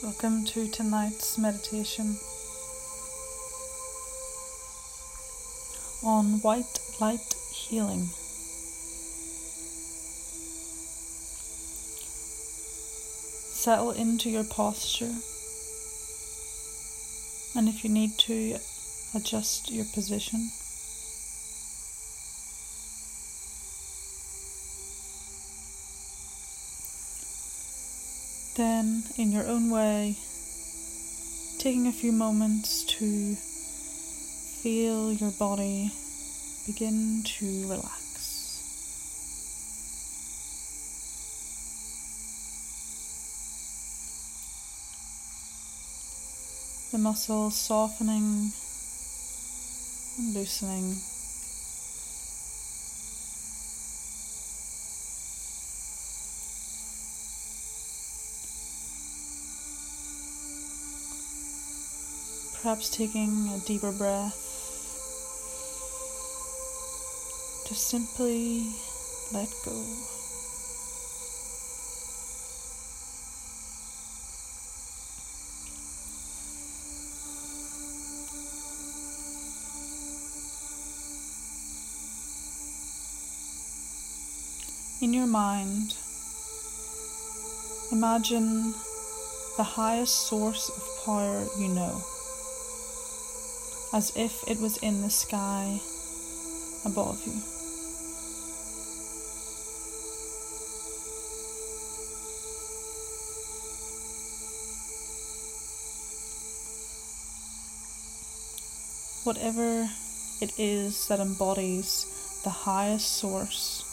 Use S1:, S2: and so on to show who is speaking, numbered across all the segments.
S1: Welcome to tonight's meditation on white light healing. Settle into your posture, and if you need to, adjust your position. Then, in your own way, taking a few moments to feel your body begin to relax. The muscles softening and loosening. Perhaps taking a deeper breath to simply let go. In your mind, imagine the highest source of power you know as if it was in the sky above you. Whatever it is that embodies the highest source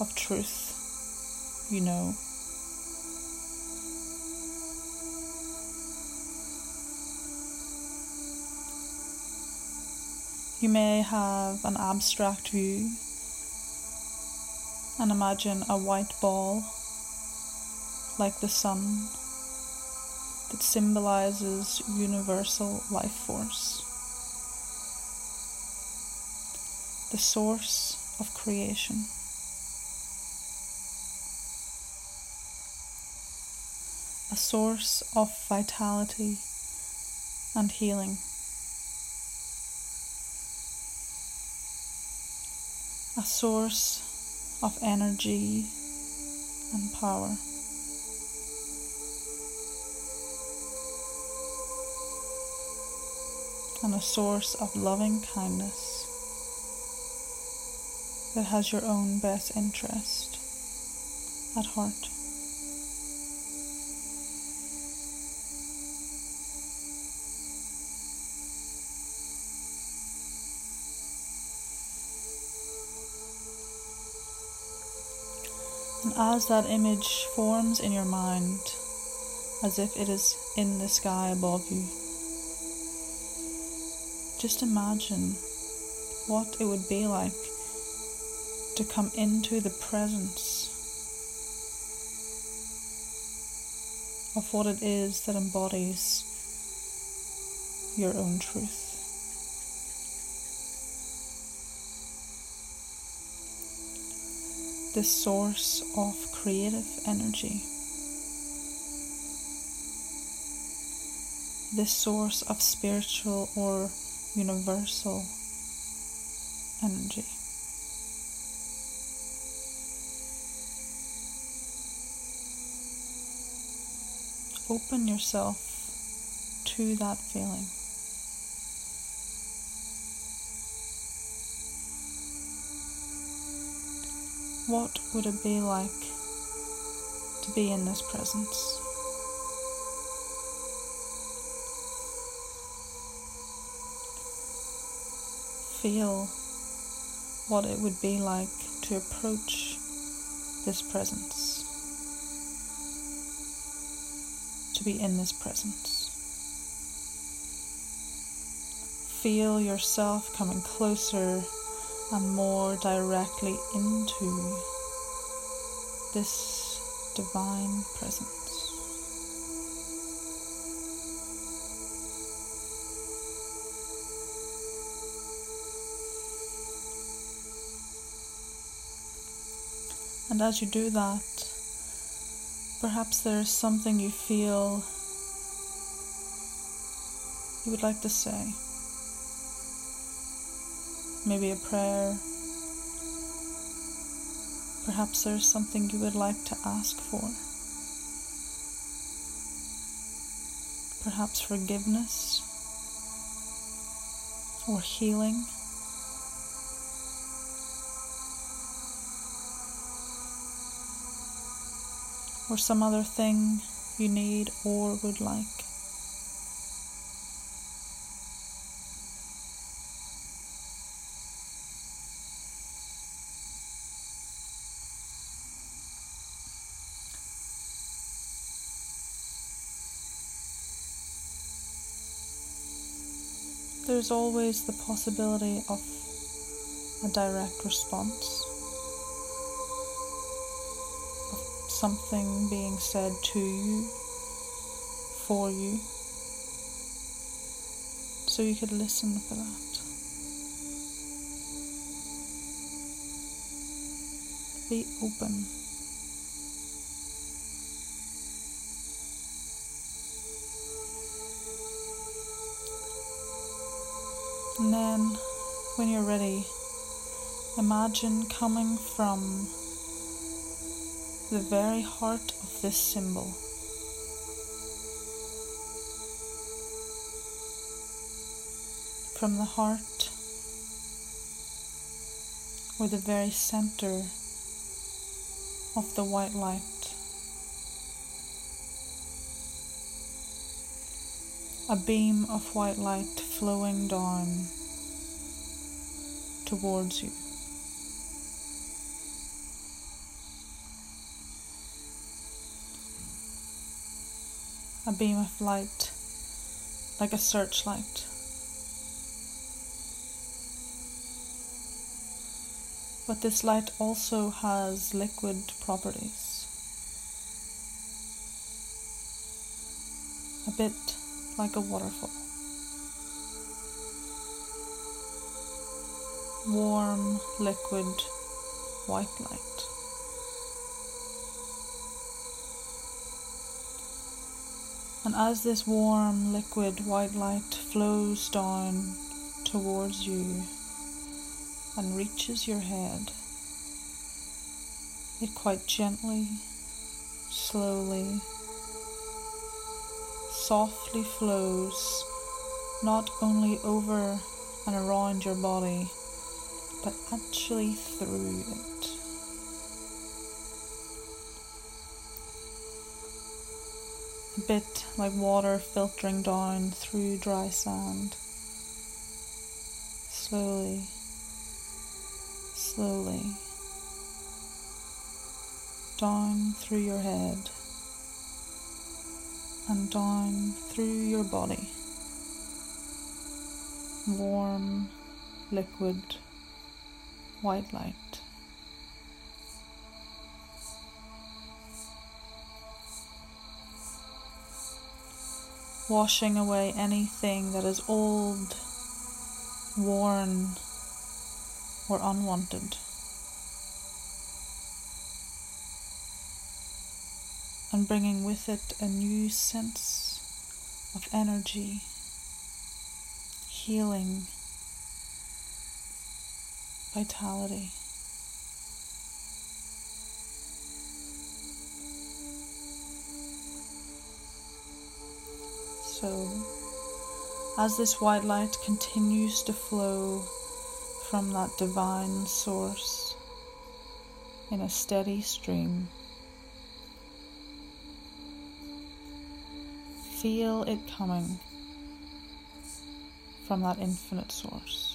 S1: of truth, you know. You may have an abstract view and imagine a white ball like the sun that symbolizes universal life force, the source of creation. A source of vitality and healing. A source of energy and power. And a source of loving kindness that has your own best interest at heart. As that image forms in your mind, as if it is in the sky above you, just imagine what it would be like to come into the presence of what it is that embodies your own truth. The source of creative energy, the source of spiritual or universal energy. Open yourself to that feeling. What would it be like to be in this presence? Feel what it would be like to approach this presence, to be in this presence. Feel yourself coming closer and more directly into this divine presence. And as you do that, Perhaps there's something you feel you would like to say. Maybe a prayer. Perhaps there's something you would like to ask for. Perhaps forgiveness or healing. Or some other thing you need or would like. There's always the possibility of a direct response, of something being said to you, for you. So you could listen for that. Be open. And then, when you're ready, imagine coming from the very heart of this symbol. From the heart or the very center of the white light. a beam of white light flowing down towards you. A beam of light like a searchlight. But this light also has liquid properties. A bit like a waterfall. Warm, liquid, white light. And as this warm, liquid, white light flows down towards you and reaches your head, it quite gently, slowly, softly flows not only over and around your body, but actually through it. A bit like water filtering down through dry sand. Slowly, slowly, down through your head and down through your body. Warm, liquid, white light. Washing away anything that is old, worn, or unwanted. and bringing with it a new sense of energy, healing, vitality. So, as this white light continues to flow from that divine source in a steady stream, Feel it coming from that infinite source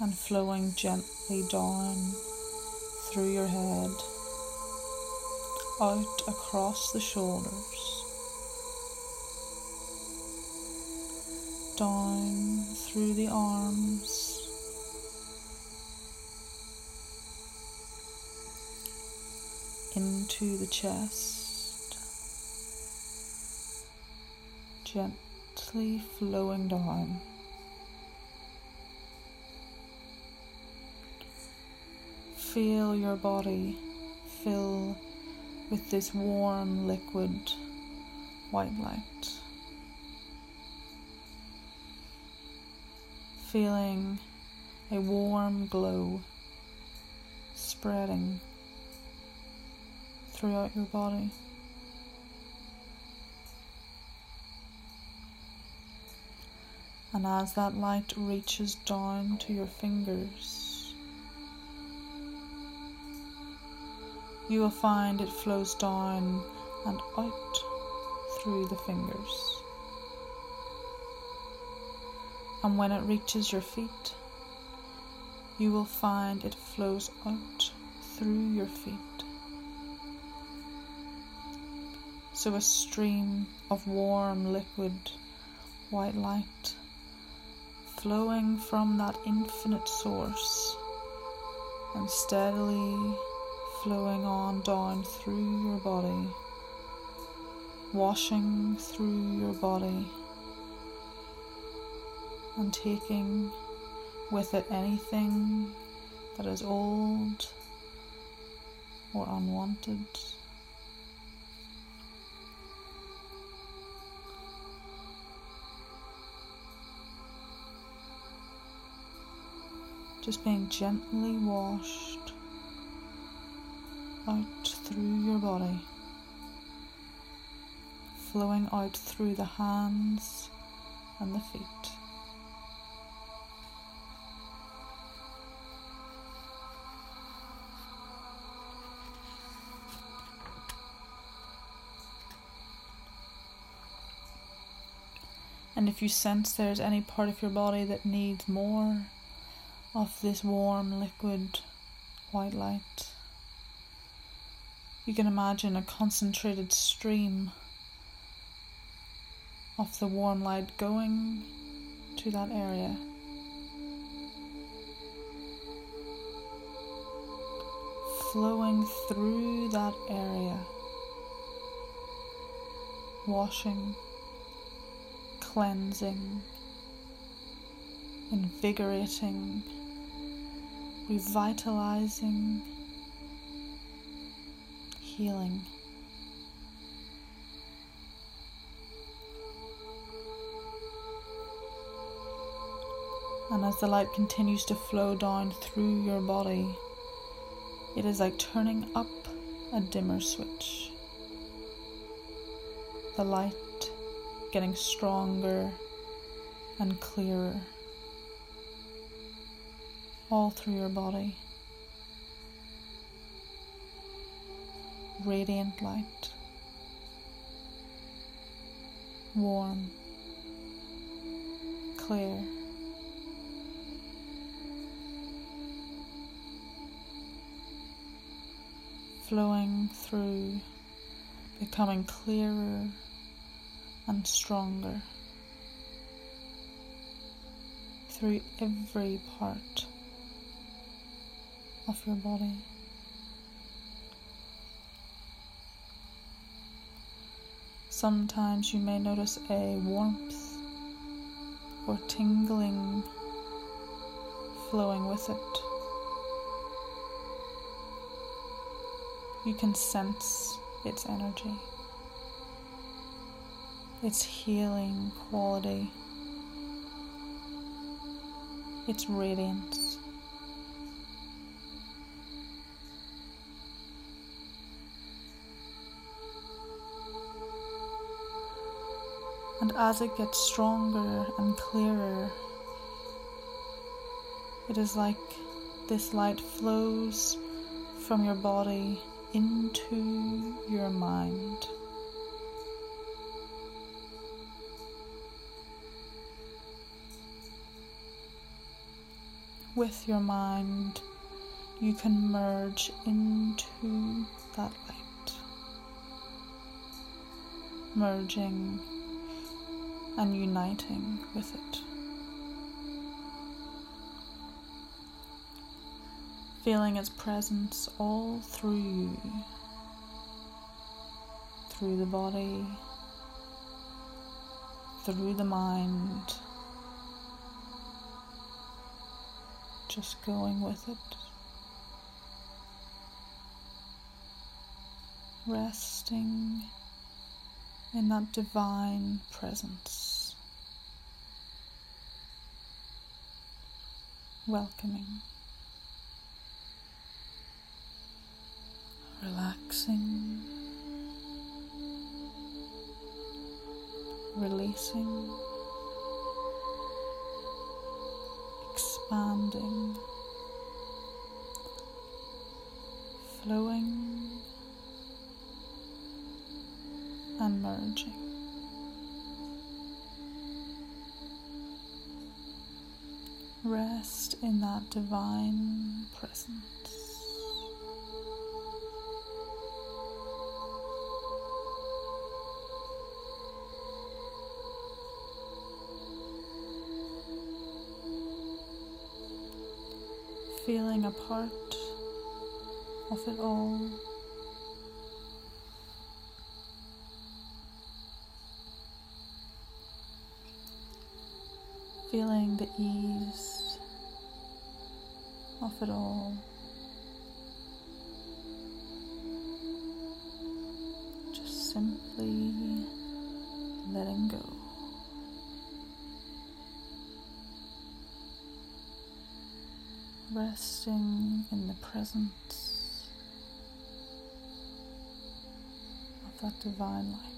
S1: and flowing gently down through your head, out across the shoulders, down through the arms. Into the chest. gently flowing down. Feel your body fill with this warm liquid white light. Feeling a warm glow spreading throughout your body. And as that light reaches down to your fingers, you will find it flows down and out through the fingers. And when it reaches your feet, you will find it flows out through your feet. So a stream of warm liquid white light flowing from that infinite source and steadily flowing on down through your body, washing through your body and taking with it anything that is old or unwanted. just being gently washed out through your body, flowing out through the hands and the feet. And if you sense there's any part of your body that needs more of this warm liquid white light. You can imagine a concentrated stream of the warm light going to that area. Flowing through that area, washing, cleansing, invigorating revitalizing, healing. And as the light continues to flow down through your body, it is like turning up a dimmer switch. The light getting stronger and clearer all through your body. Radiant light, warm, clear. Flowing through, becoming clearer and stronger through every part of your body. Sometimes you may notice a warmth or tingling flowing with it. You can sense its energy, its healing quality, its radiance. And as it gets stronger and clearer, it is like this light flows from your body into your mind. With your mind, you can merge into that light, merging and uniting with it. Feeling its presence all through you, through the body, through the mind, just going with it. resting in that divine presence, welcoming, relaxing, releasing, expanding. flowing and merging. Rest in that divine presence. Feeling a part of it all. Feeling the ease of it all. Just simply letting go. Resting in the presence of that divine light.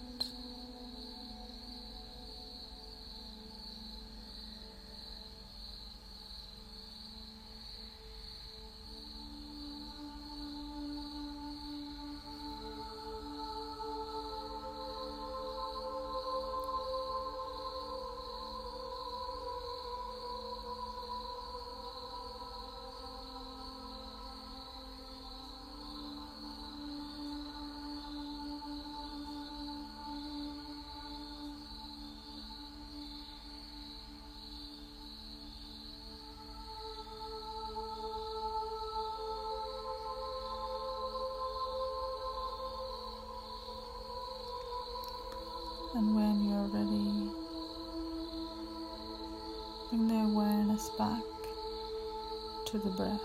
S1: To the breath.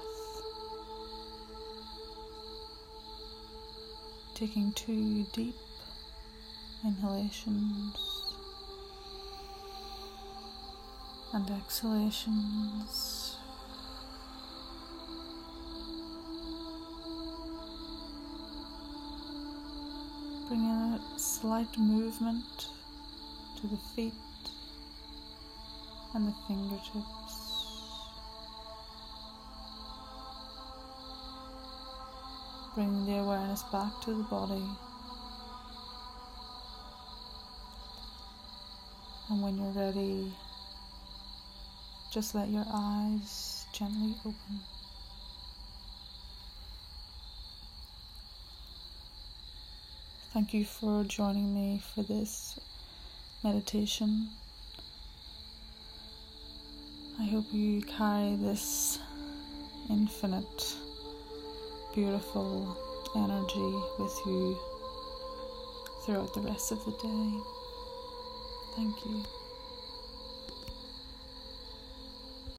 S1: Taking two deep inhalations and exhalations. Bringing a slight movement to the feet and the fingertips. Bring the awareness back to the body. And when you're ready, just let your eyes gently open. Thank you for joining me for this meditation. I hope you carry this infinite, beautiful energy with you throughout the rest of the day. Thank you.